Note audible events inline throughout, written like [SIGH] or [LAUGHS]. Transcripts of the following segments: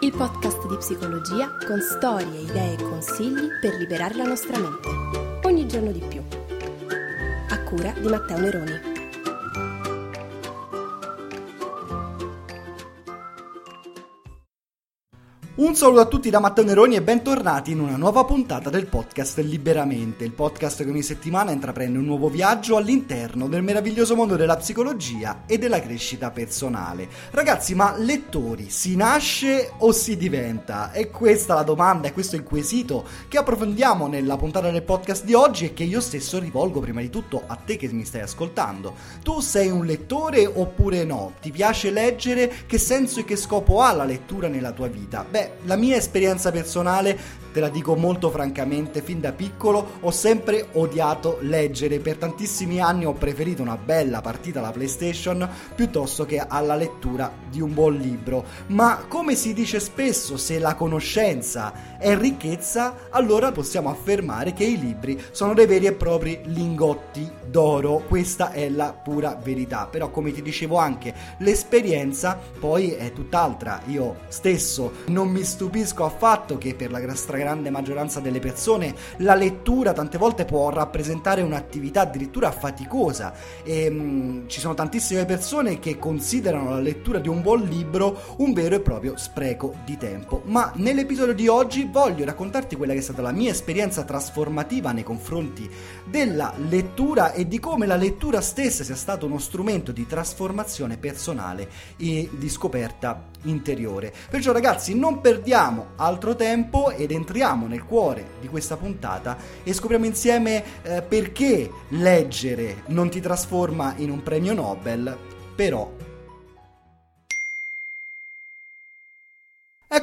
Il podcast di psicologia con storie, idee e consigli per liberare la nostra mente. Ogni giorno di più. A cura di Matteo Neroni. Un saluto a tutti da Matteo Neroni e bentornati in una nuova puntata del podcast Liberamente, il podcast che ogni settimana intraprende un nuovo viaggio all'interno del meraviglioso mondo della psicologia e della crescita personale. Ragazzi, ma lettori si nasce o si diventa? È questa la domanda, è questo il quesito che approfondiamo nella puntata del podcast di oggi e che io stesso rivolgo prima di tutto a te che mi stai ascoltando. Tu sei un lettore oppure no? Ti piace leggere? Che senso e che scopo ha la lettura nella tua vita? Beh, la mia esperienza personale, te la dico molto francamente, fin da piccolo ho sempre odiato leggere. Per tantissimi anni ho preferito una bella partita alla PlayStation piuttosto che alla lettura di un buon libro. Ma come si dice spesso, se la conoscenza è ricchezza, allora possiamo affermare che i libri sono dei veri e propri lingotti d'oro. Questa è la pura verità. Però come ti dicevo anche, l'esperienza poi è tutt'altra. Io stesso non mi stupisco affatto che per la stragrande maggioranza delle persone la lettura tante volte può rappresentare un'attività addirittura faticosa e mh, ci sono tantissime persone che considerano la lettura di un buon libro un vero e proprio spreco di tempo. Ma nell'episodio di oggi voglio raccontarti quella che è stata la mia esperienza trasformativa nei confronti della lettura e di come la lettura stessa sia stato uno strumento di trasformazione personale e di scoperta interiore. Perciò ragazzi non perdiamo altro tempo ed entriamo nel cuore di questa puntata e scopriamo insieme eh, perché leggere non ti trasforma in un premio Nobel, però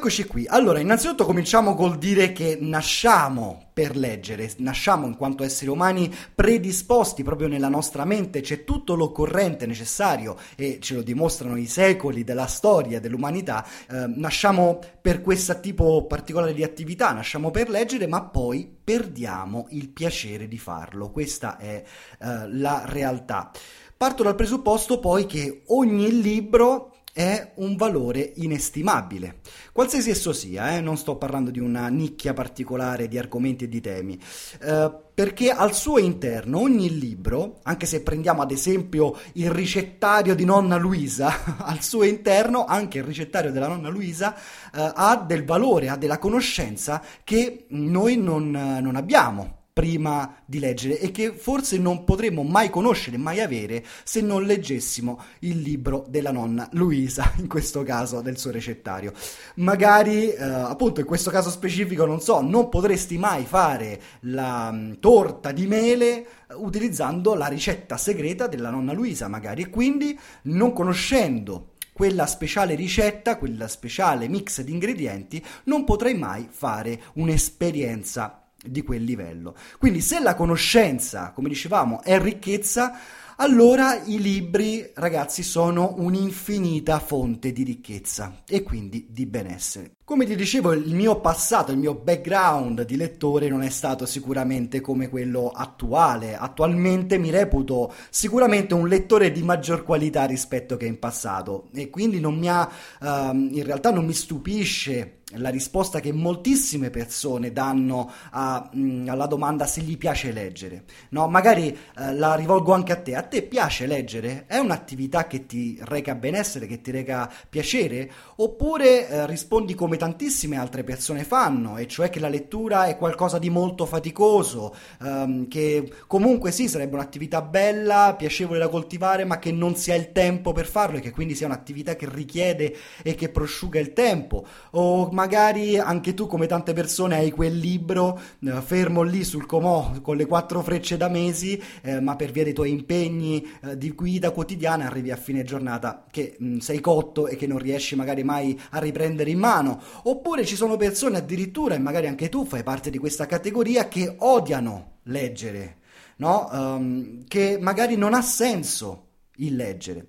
Eccoci qui. Allora, innanzitutto cominciamo col dire che nasciamo per leggere, nasciamo in quanto esseri umani predisposti proprio nella nostra mente, c'è tutto l'occorrente necessario e ce lo dimostrano i secoli della storia dell'umanità, eh, nasciamo per questo tipo particolare di attività, nasciamo per leggere, ma poi perdiamo il piacere di farlo. Questa è eh, la realtà. Parto dal presupposto poi che ogni libro è un valore inestimabile. Qualsiasi esso sia, eh, non sto parlando di una nicchia particolare di argomenti e di temi, eh, perché al suo interno ogni libro, anche se prendiamo ad esempio il ricettario di nonna Luisa, [LAUGHS] al suo interno anche il ricettario della nonna Luisa eh, ha del valore, ha della conoscenza che noi non, non abbiamo prima di leggere e che forse non potremmo mai conoscere, mai avere se non leggessimo il libro della nonna Luisa, [LAUGHS] in questo caso del suo recettario. Magari, eh, appunto, in questo caso specifico, non so, non potresti mai fare la um, torta di mele utilizzando la ricetta segreta della nonna Luisa, magari, e quindi non conoscendo quella speciale ricetta, quella speciale mix di ingredienti, non potrai mai fare un'esperienza di quel livello. Quindi se la conoscenza, come dicevamo, è ricchezza, allora i libri, ragazzi, sono un'infinita fonte di ricchezza e quindi di benessere. Come ti dicevo, il mio passato, il mio background di lettore non è stato sicuramente come quello attuale. Attualmente mi reputo sicuramente un lettore di maggior qualità rispetto che in passato e quindi non mi ha, uh, in realtà non mi stupisce la risposta che moltissime persone danno a, mh, mm, alla domanda se gli piace leggere. No, magari eh, la rivolgo anche a te. A te piace leggere? È un'attività che ti reca benessere, che ti reca piacere? Oppure eh, rispondi come tantissime altre persone fanno, e cioè che la lettura è qualcosa di molto faticoso, ehm, che comunque sì, sarebbe un'attività bella, piacevole da coltivare, ma che non si ha il tempo per farlo e che quindi sia un'attività che richiede e che prosciuga il tempo. O magari magari anche tu come tante persone hai quel libro eh, fermo lì sul comò con le quattro frecce da mesi, eh, ma per via dei tuoi impegni eh, di guida quotidiana arrivi a fine giornata che mh, sei cotto e che non riesci magari mai a riprendere in mano. Oppure ci sono persone addirittura, e magari anche tu fai parte di questa categoria, che odiano leggere, no? Um, che magari non ha senso il leggere.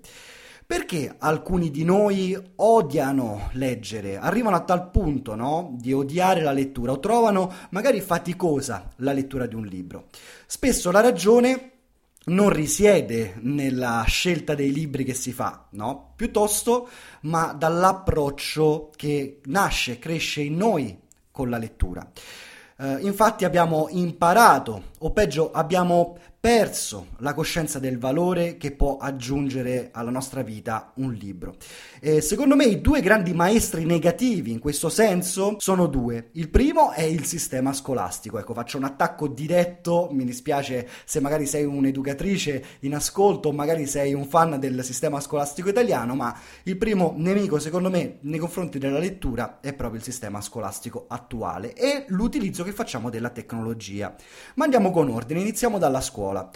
Perché alcuni di noi odiano leggere? Arrivano a tal punto, no? Di odiare la lettura o trovano magari faticosa la lettura di un libro. Spesso la ragione non risiede nella scelta dei libri che si fa, no? Piuttosto, ma dall'approccio che nasce, cresce in noi con la lettura. Uh, infatti abbiamo imparato, o peggio abbiamo perso la coscienza del valore che può aggiungere alla nostra vita un libro. E secondo me i due grandi maestri negativi in questo senso sono due. Il primo è il sistema scolastico. Ecco, faccio un attacco diretto, mi dispiace se magari sei un'educatrice in ascolto o magari sei un fan del sistema scolastico italiano, ma il primo nemico secondo me nei confronti della lettura è proprio il sistema scolastico attuale e l'utilizzo che facciamo della tecnologia. Ma andiamo con ordine, iniziamo dalla scuola.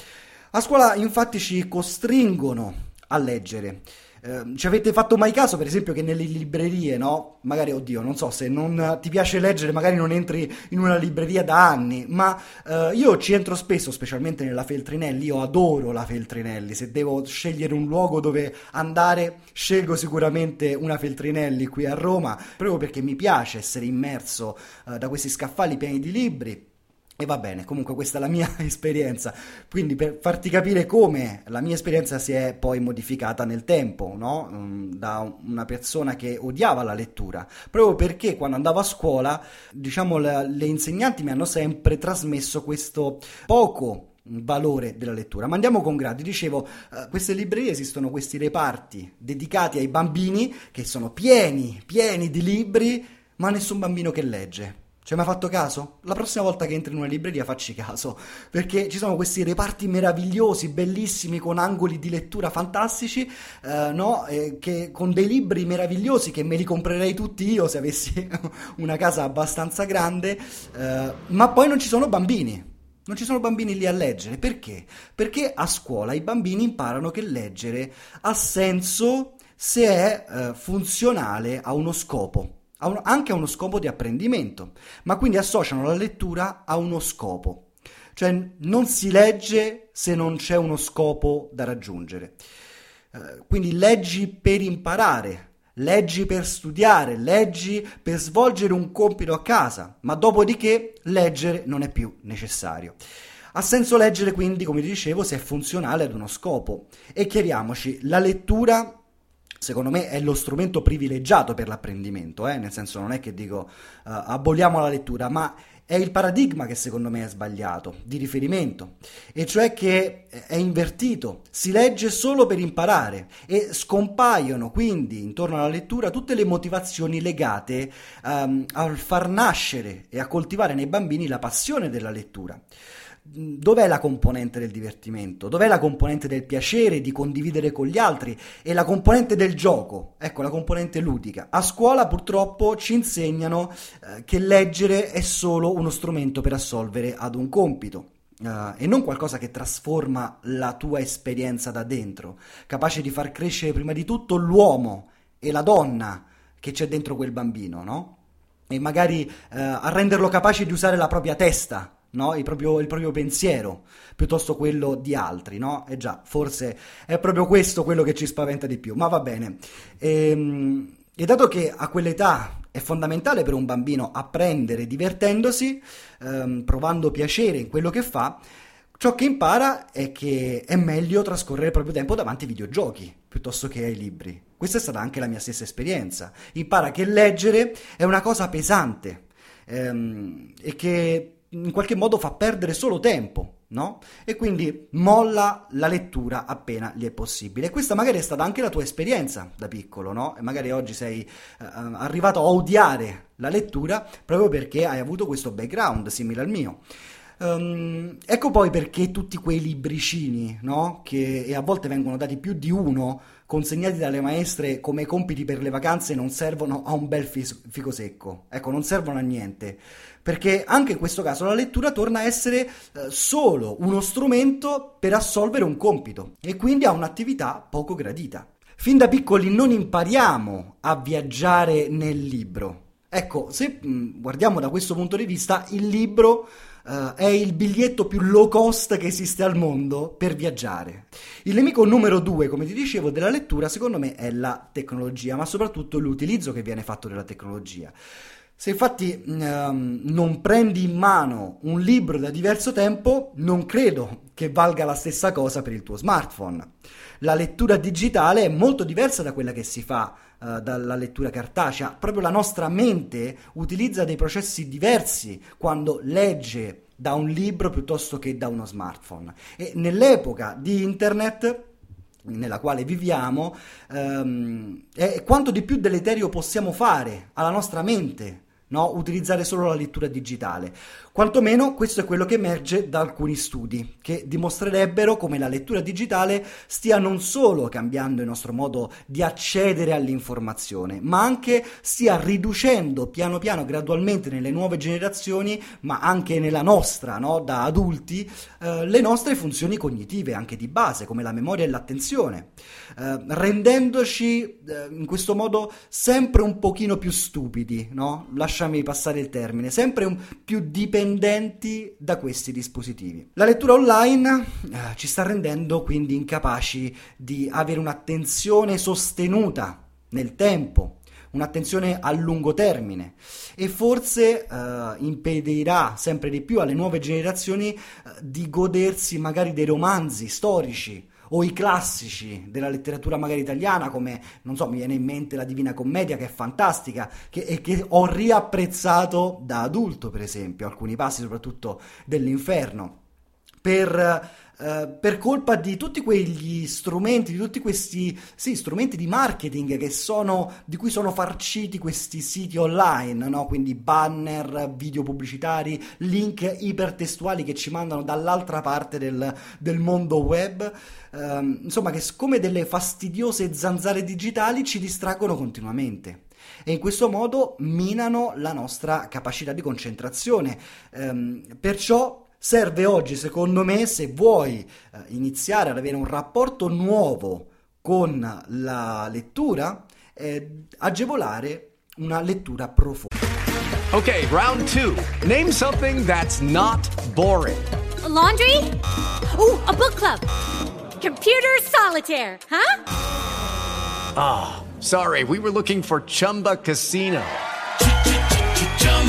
A scuola infatti ci costringono a leggere. Eh, ci avete fatto mai caso, per esempio, che nelle librerie, no? Magari, oddio, non so se non ti piace leggere, magari non entri in una libreria da anni, ma eh, io ci entro spesso, specialmente nella Feltrinelli. Io adoro la Feltrinelli. Se devo scegliere un luogo dove andare, scelgo sicuramente una Feltrinelli qui a Roma, proprio perché mi piace essere immerso eh, da questi scaffali pieni di libri e va bene, comunque questa è la mia [LAUGHS] esperienza, quindi per farti capire come la mia esperienza si è poi modificata nel tempo, no? Mm, da una persona che odiava la lettura, proprio perché quando andavo a scuola, diciamo, le, insegnanti mi hanno sempre trasmesso questo poco valore della lettura. Ma andiamo con gradi. Dicevo, uh, queste librerie esistono questi reparti dedicati ai bambini che sono pieni, pieni di libri, ma nessun bambino che legge. Ci hai mai fatto caso? La prossima volta che entri in una libreria facci caso, perché ci sono questi reparti meravigliosi, bellissimi, con angoli di lettura fantastici, eh, no? eh, che, con dei libri meravigliosi che me li comprerei tutti io se avessi [LAUGHS] una casa abbastanza grande, eh, ma poi non ci sono bambini. Non ci sono bambini lì a leggere. Perché? Perché a scuola i bambini imparano che leggere ha senso se è eh, funzionale a uno scopo anche a uno scopo di apprendimento, ma quindi associano la lettura a uno scopo. Cioè non si legge se non c'è uno scopo da raggiungere. Eh, quindi leggi per imparare, leggi per studiare, leggi per svolgere un compito a casa, ma dopodiché leggere non è più necessario. Ha senso leggere quindi, come dicevo, se è funzionale ad uno scopo. E chiariamoci, la lettura secondo me è lo strumento privilegiato per l'apprendimento, eh? nel senso non è che dico uh, aboliamo la lettura, ma è il paradigma che secondo me è sbagliato, di riferimento, e cioè che è invertito, si legge solo per imparare e scompaiono quindi intorno alla lettura tutte le motivazioni legate um, al far nascere e a coltivare nei bambini la passione della lettura dov'è la componente del divertimento? Dov'è la componente del piacere di condividere con gli altri e la componente del gioco? Ecco, la componente ludica. A scuola purtroppo ci insegnano eh, che leggere è solo uno strumento per assolvere ad un compito. Uh, e non qualcosa che trasforma la tua esperienza da dentro, capace di far crescere prima di tutto l'uomo e la donna che c'è dentro quel bambino, no? E magari uh, a renderlo capace di usare la propria testa no? il, proprio, il, proprio, pensiero piuttosto quello di altri, no? E già, forse è proprio questo quello che ci spaventa di più, ma va bene. E, ehm, e dato che a quell'età è fondamentale per un bambino apprendere divertendosi, ehm, provando piacere in quello che fa, ciò che impara è che è meglio trascorrere il proprio tempo davanti ai videogiochi piuttosto che ai libri. Questa è stata anche la mia stessa esperienza. Impara che leggere è una cosa pesante ehm, e che in qualche modo fa perdere solo tempo. No? E quindi molla la lettura appena gli è possibile. Questa magari è stata anche la tua esperienza da piccolo, no? E magari oggi sei uh, arrivato a odiare la lettura proprio perché hai avuto questo background simile al mio. Um, ecco poi perché tutti quei libricini, no? Che a volte vengono dati più di uno, consegnati dalle maestre come compiti per le vacanze, non servono a un bel fis- fico secco. Ecco, non servono a niente. Perché anche in questo caso la lettura torna a essere eh, solo uno strumento per assolvere un compito e quindi a un'attività poco gradita. Fin da piccoli non impariamo a viaggiare nel libro. Ecco, se mh, guardiamo da questo punto di vista, il libro Uh, è il biglietto più low cost che esiste al mondo per viaggiare. Il nemico numero due, come ti dicevo, della lettura, secondo me, è la tecnologia, ma soprattutto l'utilizzo che viene fatto della tecnologia. Se infatti um, non prendi in mano un libro da diverso tempo, non credo che valga la stessa cosa per il tuo smartphone. La lettura digitale è molto diversa da quella che si fa uh, dalla lettura cartacea. Proprio la nostra mente utilizza dei processi diversi quando legge da un libro piuttosto che da uno smartphone. E nell'epoca di internet nella quale viviamo, um, è quanto di più deleterio possiamo fare alla nostra mente no? utilizzare solo la lettura digitale. Quantomeno questo è quello che emerge da alcuni studi, che dimostrerebbero come la lettura digitale stia non solo cambiando il nostro modo di accedere all'informazione, ma anche stia riducendo piano piano, gradualmente nelle nuove generazioni, ma anche nella nostra, no? da adulti, eh, le nostre funzioni cognitive, anche di base, come la memoria e l'attenzione, eh, rendendoci eh, in questo modo sempre un pochino più stupidi, no? lasciami passare il termine, sempre un, più dipendenti dipendenti da questi dispositivi. La lettura online eh, ci sta rendendo quindi incapaci di avere un'attenzione sostenuta nel tempo, un'attenzione a lungo termine e forse eh, impedirà sempre di più alle nuove generazioni eh, di godersi magari dei romanzi storici o i classici della letteratura magari italiana come, non so, mi viene in mente la Divina Commedia che è fantastica che, e che ho riapprezzato da adulto per esempio, alcuni passi soprattutto dell'inferno. Per Uh, per colpa di tutti quegli strumenti, di tutti questi sì, strumenti di marketing sono, di cui sono farciti questi siti online, no? quindi banner, video pubblicitari, link ipertestuali che ci mandano dall'altra parte del, del mondo web, uh, insomma che come delle fastidiose zanzare digitali ci distraggono continuamente e in questo modo minano la nostra capacità di concentrazione. Um, perciò serve oggi, secondo me, se vuoi eh, iniziare ad avere un rapporto nuovo con la lettura, eh, agevolare una lettura profonda. Ok, round 2. Name something that's not boring. A laundry? Oh, a book club. Computer solitaire, huh? Ah, oh, sorry, we were looking for Chumba Casino.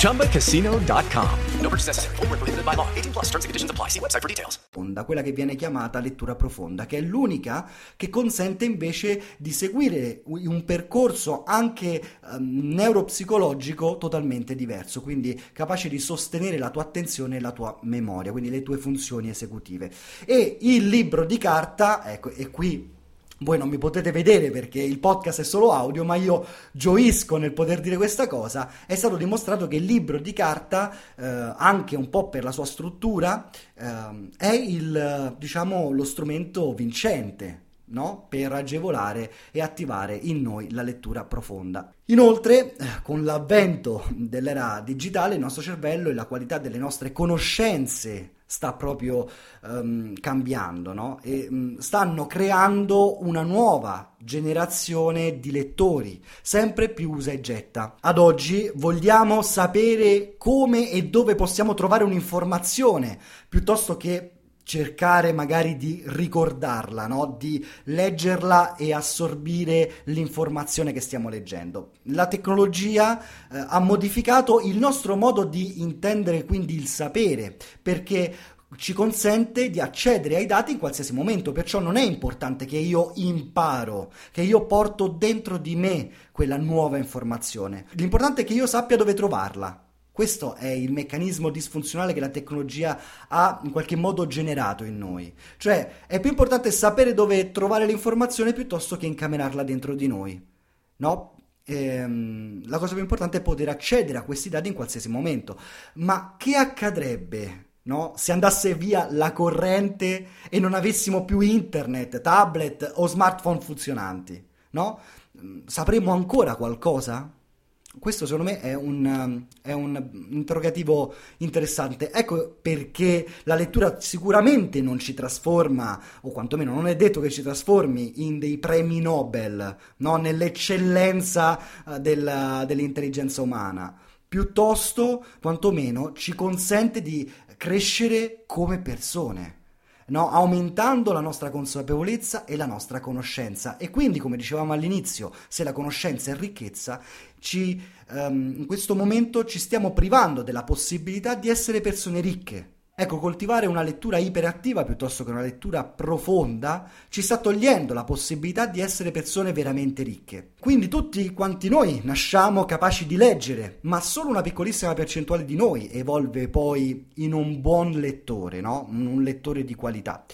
ChumbaCasino.com. No purchase necessary. Full prohibited by law. 18 plus terms and conditions apply. See website for details. Quella che viene chiamata lettura profonda, che è l'unica che consente invece di seguire un percorso anche um, neuropsicologico totalmente diverso, quindi capace di sostenere la tua attenzione e la tua memoria, quindi le tue funzioni esecutive. E il libro di carta, ecco, e qui voi non mi potete vedere perché il podcast è solo audio, ma io gioisco nel poter dire questa cosa. È stato dimostrato che il libro di carta, eh, anche un po' per la sua struttura, eh, è il, diciamo, lo strumento vincente no? per agevolare e attivare in noi la lettura profonda. Inoltre, eh, con l'avvento dell'era digitale, il nostro cervello e la qualità delle nostre conoscenze sta proprio um, cambiando no? e um, stanno creando una nuova generazione di lettori, sempre più usa e getta. Ad oggi vogliamo sapere come e dove possiamo trovare un'informazione piuttosto che cercare magari di ricordarla, no? di leggerla e assorbire l'informazione che stiamo leggendo. La tecnologia eh, ha modificato il nostro modo di intendere quindi il sapere, perché ci consente di accedere ai dati in qualsiasi momento, perciò non è importante che io imparo, che io porto dentro di me quella nuova informazione. L'importante è che io sappia dove trovarla Questo è il meccanismo disfunzionale che la tecnologia ha in qualche modo generato in noi. Cioè, è più importante sapere dove trovare l'informazione piuttosto che incamerarla dentro di noi. No? Ehm, la cosa più importante è poter accedere a questi dati in qualsiasi momento. Ma che accadrebbe No? Se andasse via la corrente e non avessimo più internet, tablet o smartphone funzionanti, no? Sapremmo ancora qualcosa? Questo secondo me è un, è un, interrogativo interessante. Ecco perché la lettura sicuramente non ci trasforma, o quantomeno non è detto che ci trasformi in dei premi Nobel, no? nell'eccellenza uh, della, dell'intelligenza umana. Piuttosto, quantomeno, ci consente di crescere come persone. No? aumentando la nostra consapevolezza e la nostra conoscenza. E quindi, come dicevamo all'inizio, se la conoscenza è ricchezza, ci, um, in questo momento ci stiamo privando della possibilità di essere persone ricche. Ecco, coltivare una lettura iperattiva piuttosto che una lettura profonda ci sta togliendo la possibilità di essere persone veramente ricche. Quindi tutti quanti noi nasciamo capaci di leggere, ma solo una piccolissima percentuale di noi evolve poi in un buon lettore, no? Un lettore di qualità.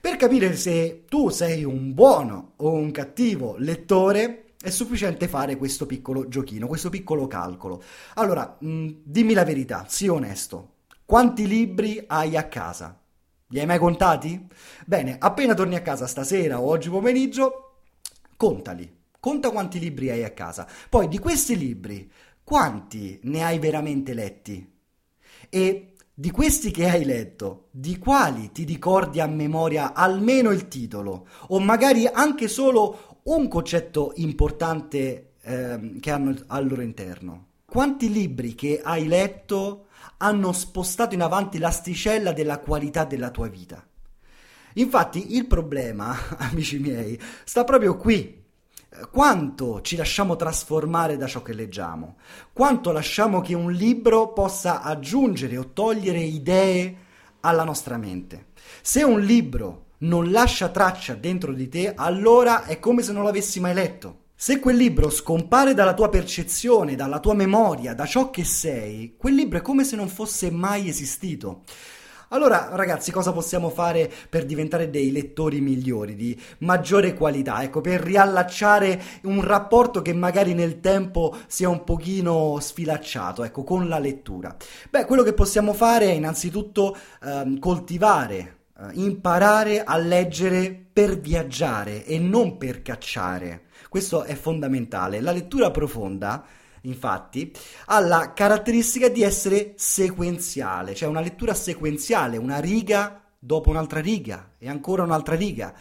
Per capire se tu sei un buono o un cattivo lettore, è sufficiente fare questo piccolo giochino, questo piccolo calcolo. Allora, mh, dimmi la verità, sii onesto. Quanti libri hai a casa? Li hai mai contati? Bene, appena torni a casa stasera o oggi pomeriggio, contali. Conta quanti libri hai a casa. Poi di questi libri, quanti ne hai veramente letti? E di questi che hai letto, di quali ti ricordi a memoria almeno il titolo? O magari anche solo un concetto importante eh, che hanno al loro interno? Quanti libri che hai letto hanno spostato in avanti l'asticella della qualità della tua vita. Infatti il problema, [LAUGHS] amici miei, sta proprio qui. Quanto ci lasciamo trasformare da ciò che leggiamo? Quanto lasciamo che un libro possa aggiungere o togliere idee alla nostra mente? Se un libro non lascia traccia dentro di te, allora è come se non l'avessi mai letto. Se quel libro scompare dalla tua percezione, dalla tua memoria, da ciò che sei, quel libro è come se non fosse mai esistito. Allora, ragazzi, cosa possiamo fare per diventare dei lettori migliori, di maggiore qualità? Ecco, per riallacciare un rapporto che magari nel tempo sia un pochino sfilacciato, ecco, con la lettura. Beh, quello che possiamo fare è innanzitutto ehm, coltivare, eh, imparare a leggere per viaggiare e non per cacciare. Questo è fondamentale. La lettura profonda, infatti, ha la caratteristica di essere sequenziale, cioè una lettura sequenziale, una riga dopo un'altra riga e ancora un'altra riga.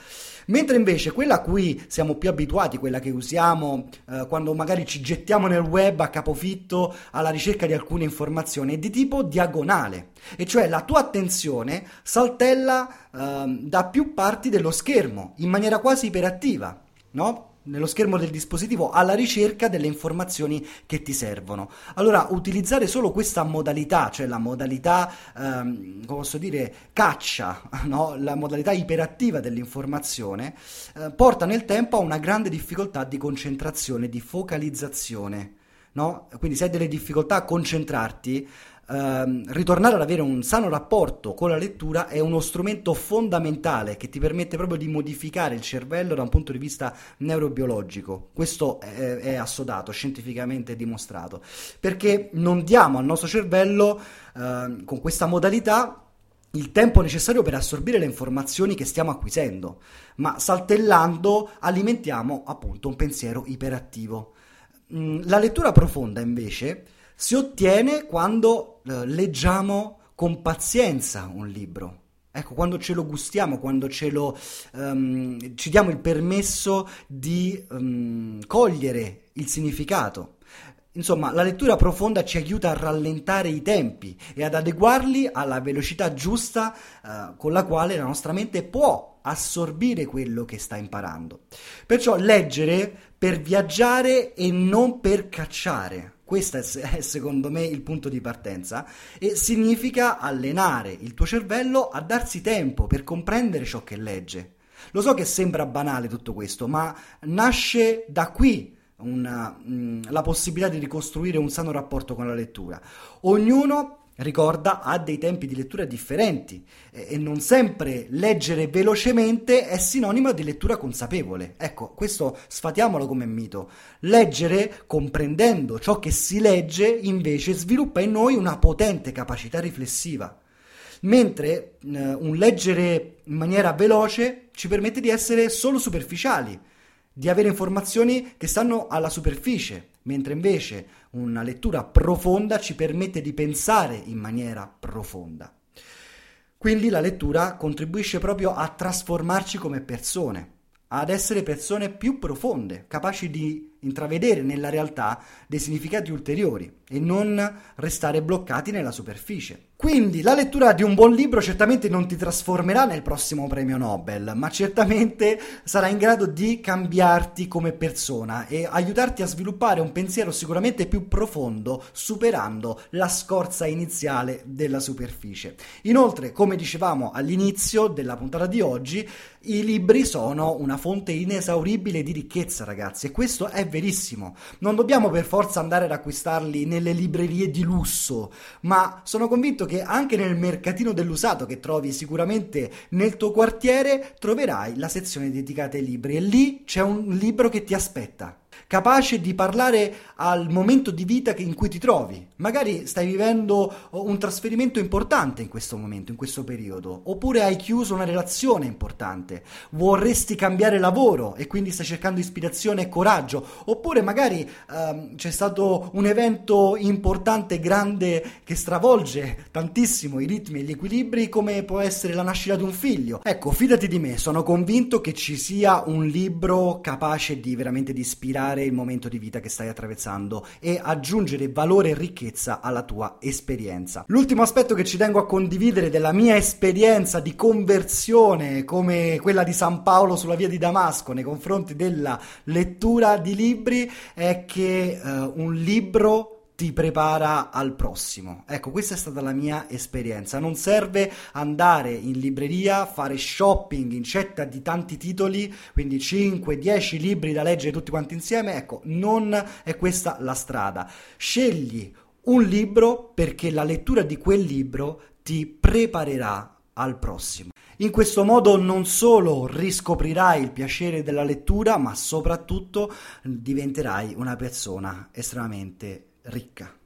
Mentre invece quella a cui siamo più abituati, quella che usiamo eh, quando magari ci gettiamo nel web a capofitto alla ricerca di alcune informazioni, è di tipo diagonale, e cioè la tua attenzione saltella eh, da più parti dello schermo in maniera quasi iperattiva, no? Nello schermo del dispositivo alla ricerca delle informazioni che ti servono. Allora, utilizzare solo questa modalità, cioè la modalità, ehm, come posso dire, caccia, [LAUGHS] no? la modalità iperattiva dell'informazione, eh, porta nel tempo a una grande difficoltà di concentrazione, di focalizzazione. No? Quindi se hai delle difficoltà a concentrarti, ehm, ritornare ad avere un sano rapporto con la lettura è uno strumento fondamentale che ti permette proprio di modificare il cervello da un punto di vista neurobiologico. Questo è, è assodato, scientificamente dimostrato, perché non diamo al nostro cervello ehm, con questa modalità il tempo necessario per assorbire le informazioni che stiamo acquisendo, ma saltellando alimentiamo appunto un pensiero iperattivo. Mm, la lettura profonda invece si ottiene quando eh, leggiamo con pazienza un libro. Ecco, quando ce lo gustiamo, quando ce lo, um, ci diamo il permesso di um, cogliere il significato. Insomma, la lettura profonda ci aiuta a rallentare i tempi e ad adeguarli alla velocità giusta uh, con la quale la nostra mente può assorbire quello che sta imparando. Perciò leggere per viaggiare e non per cacciare. Questo è secondo me il punto di partenza e significa allenare il tuo cervello a darsi tempo per comprendere ciò che legge. Lo so che sembra banale tutto questo, ma nasce da qui una, mh, la possibilità di ricostruire un sano rapporto con la lettura. Ognuno ricorda ha dei tempi di lettura differenti e non sempre leggere velocemente è sinonimo di lettura consapevole. Ecco, questo sfatiamolo come mito. Leggere, comprendendo ciò che si legge, invece sviluppa in noi una potente capacità riflessiva. Mentre eh, un leggere in maniera veloce ci permette di essere solo superficiali, di avere informazioni che stanno alla superficie, mentre invece una lettura profonda ci permette di pensare in maniera profonda. Quindi la lettura contribuisce proprio a trasformarci come persone, ad essere persone più profonde, capaci di intravedere nella realtà dei significati ulteriori e non restare bloccati nella superficie. Quindi la lettura di un buon libro certamente non ti trasformerà nel prossimo premio Nobel, ma certamente sarà in grado di cambiarti come persona e aiutarti a sviluppare un pensiero sicuramente più profondo, superando la scorza iniziale della superficie. Inoltre, come dicevamo all'inizio della puntata di oggi, i libri sono una fonte inesauribile di ricchezza, ragazzi, e questo è verissimo. Non dobbiamo per forza andare ad acquistarli nelle librerie di lusso, ma sono convinto che anche nel mercatino dell'usato che trovi sicuramente nel tuo quartiere troverai la sezione dedicata ai libri. E lì c'è un libro che ti aspetta capace di parlare al momento di vita in cui ti trovi. Magari stai vivendo un trasferimento importante in questo momento, in questo periodo, oppure hai chiuso una relazione importante, vorresti cambiare lavoro e quindi stai cercando ispirazione e coraggio, oppure magari ehm, c'è stato un evento importante, grande, che stravolge tantissimo i ritmi e gli equilibri come può essere la nascita di un figlio. Ecco, fidati di me, sono convinto che ci sia un libro capace di veramente di ispirare il momento di vita che stai attraversando e aggiungere valore e ricchezza alla tua esperienza. L'ultimo aspetto che ci tengo a condividere della mia esperienza di conversione come quella di San Paolo sulla via di Damasco nei confronti della lettura di libri è che uh, un libro ti prepara al prossimo. Ecco, questa è stata la mia esperienza. Non serve andare in libreria, fare shopping in cetta di tanti titoli, quindi 5, 10 libri da leggere tutti quanti insieme. Ecco, non è questa la strada. Scegli un libro perché la lettura di quel libro ti preparerà al prossimo. In questo modo non solo riscoprirai il piacere della lettura, ma soprattutto diventerai una persona estremamente ricca.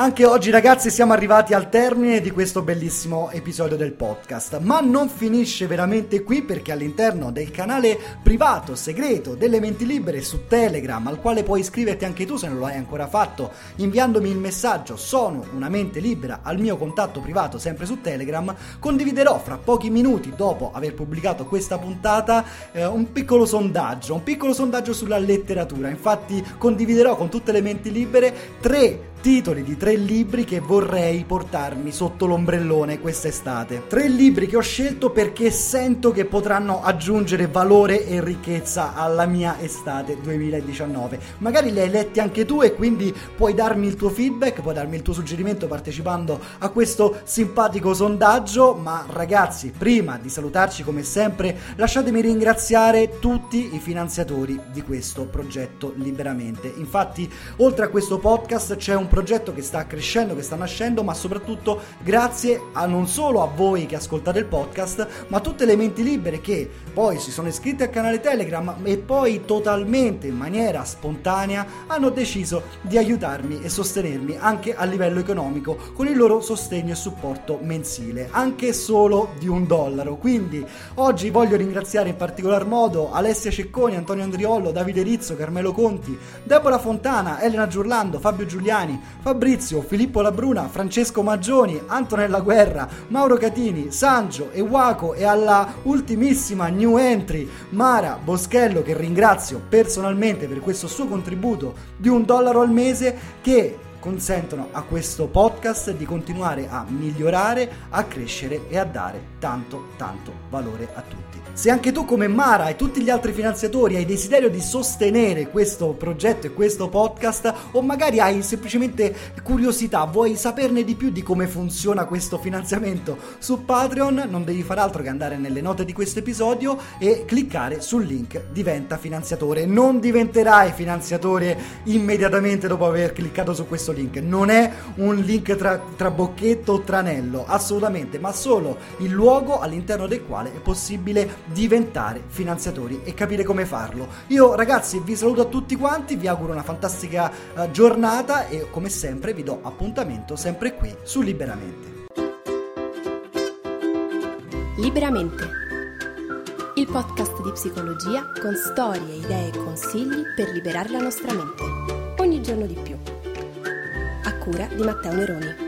Anche oggi ragazzi siamo arrivati al termine di questo bellissimo episodio del podcast, ma non finisce veramente qui perché all'interno del canale privato, segreto delle menti libere su Telegram, al quale puoi iscriverti anche tu se non lo hai ancora fatto, inviandomi il messaggio sono una mente libera al mio contatto privato sempre su Telegram, condividerò fra pochi minuti dopo aver pubblicato questa puntata eh, un piccolo sondaggio, un piccolo sondaggio sulla letteratura, infatti condividerò con tutte le menti libere tre titoli di tre libri che vorrei portarmi sotto l'ombrellone quest'estate. Tre libri che ho scelto perché sento che potranno aggiungere valore e ricchezza alla mia estate 2019. Magari li hai letti anche tu e quindi puoi darmi il tuo feedback, puoi darmi il tuo suggerimento partecipando a questo simpatico sondaggio, ma ragazzi, prima di salutarci come sempre, lasciatemi ringraziare tutti i finanziatori di questo progetto liberamente. Infatti, oltre a questo podcast c'è un progetto che sta crescendo, che sta nascendo, ma soprattutto grazie a non solo a voi che ascoltate il podcast, ma a tutte le menti libere che poi si sono iscritte al canale Telegram e poi totalmente in maniera spontanea hanno deciso di aiutarmi e sostenermi anche a livello economico con il loro sostegno e supporto mensile, anche solo di un dollaro. Quindi oggi voglio ringraziare in particolar modo Alessia Cecconi, Antonio Andriollo, Davide Rizzo, Carmelo Conti, Deborah Fontana, Elena Giurlando, Fabio Giuliani, Fabrizio, Filippo Labruna, Francesco Maggioni, Antonella Guerra, Mauro Catini, Sangio e Waco e alla ultimissima new entry Mara Boschello che ringrazio personalmente per questo suo contributo di un dollaro al mese che consentono a questo podcast di continuare a migliorare, a crescere e a dare tanto tanto valore a tutti. Se anche tu come Mara e tutti gli altri finanziatori hai desiderio di sostenere questo progetto e questo podcast o magari hai semplicemente curiosità, vuoi saperne di più di come funziona questo finanziamento su Patreon, non devi fare altro che andare nelle note di questo episodio e cliccare sul link diventa finanziatore. Non diventerai finanziatore immediatamente dopo aver cliccato su questo link, non è un link tra, tra bocchetto o tranello, assolutamente, ma solo il luogo all'interno del quale è possibile diventare finanziatori e capire come farlo. Io ragazzi vi saluto a tutti quanti, vi auguro una fantastica uh, giornata e come sempre vi do appuntamento sempre qui su Liberamente. Liberamente. Il podcast di psicologia con storie, idee e consigli per liberare la nostra mente. Ogni giorno di più. A cura di Matteo Neroni.